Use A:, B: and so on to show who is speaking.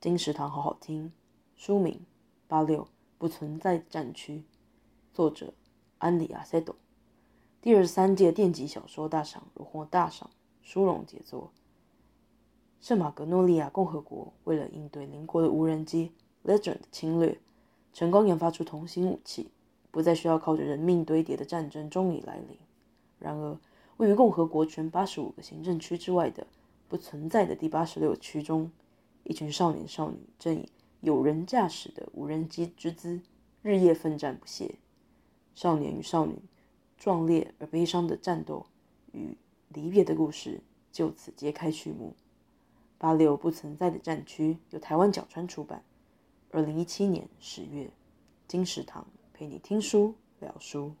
A: 金石堂好好听。书名《八六不存在战区》，作者安里亚塞多。第二十三届电击小说大赏荣获大赏，殊荣杰作。圣马格诺利亚共和国为了应对邻国的无人机 Legend 的侵略，成功研发出通信武器，不再需要靠着人命堆叠的战争终于来临。然而，位于共和国全八十五个行政区之外的不存在的第八十六区中，一群少年少女正以有人驾驶的无人机之姿，日夜奋战不懈。少年与少女壮烈而悲伤的战斗与离别的故事就此揭开序幕。八六不存在的战区由台湾角川出版，二零一七年十月。金石堂陪你听书聊书。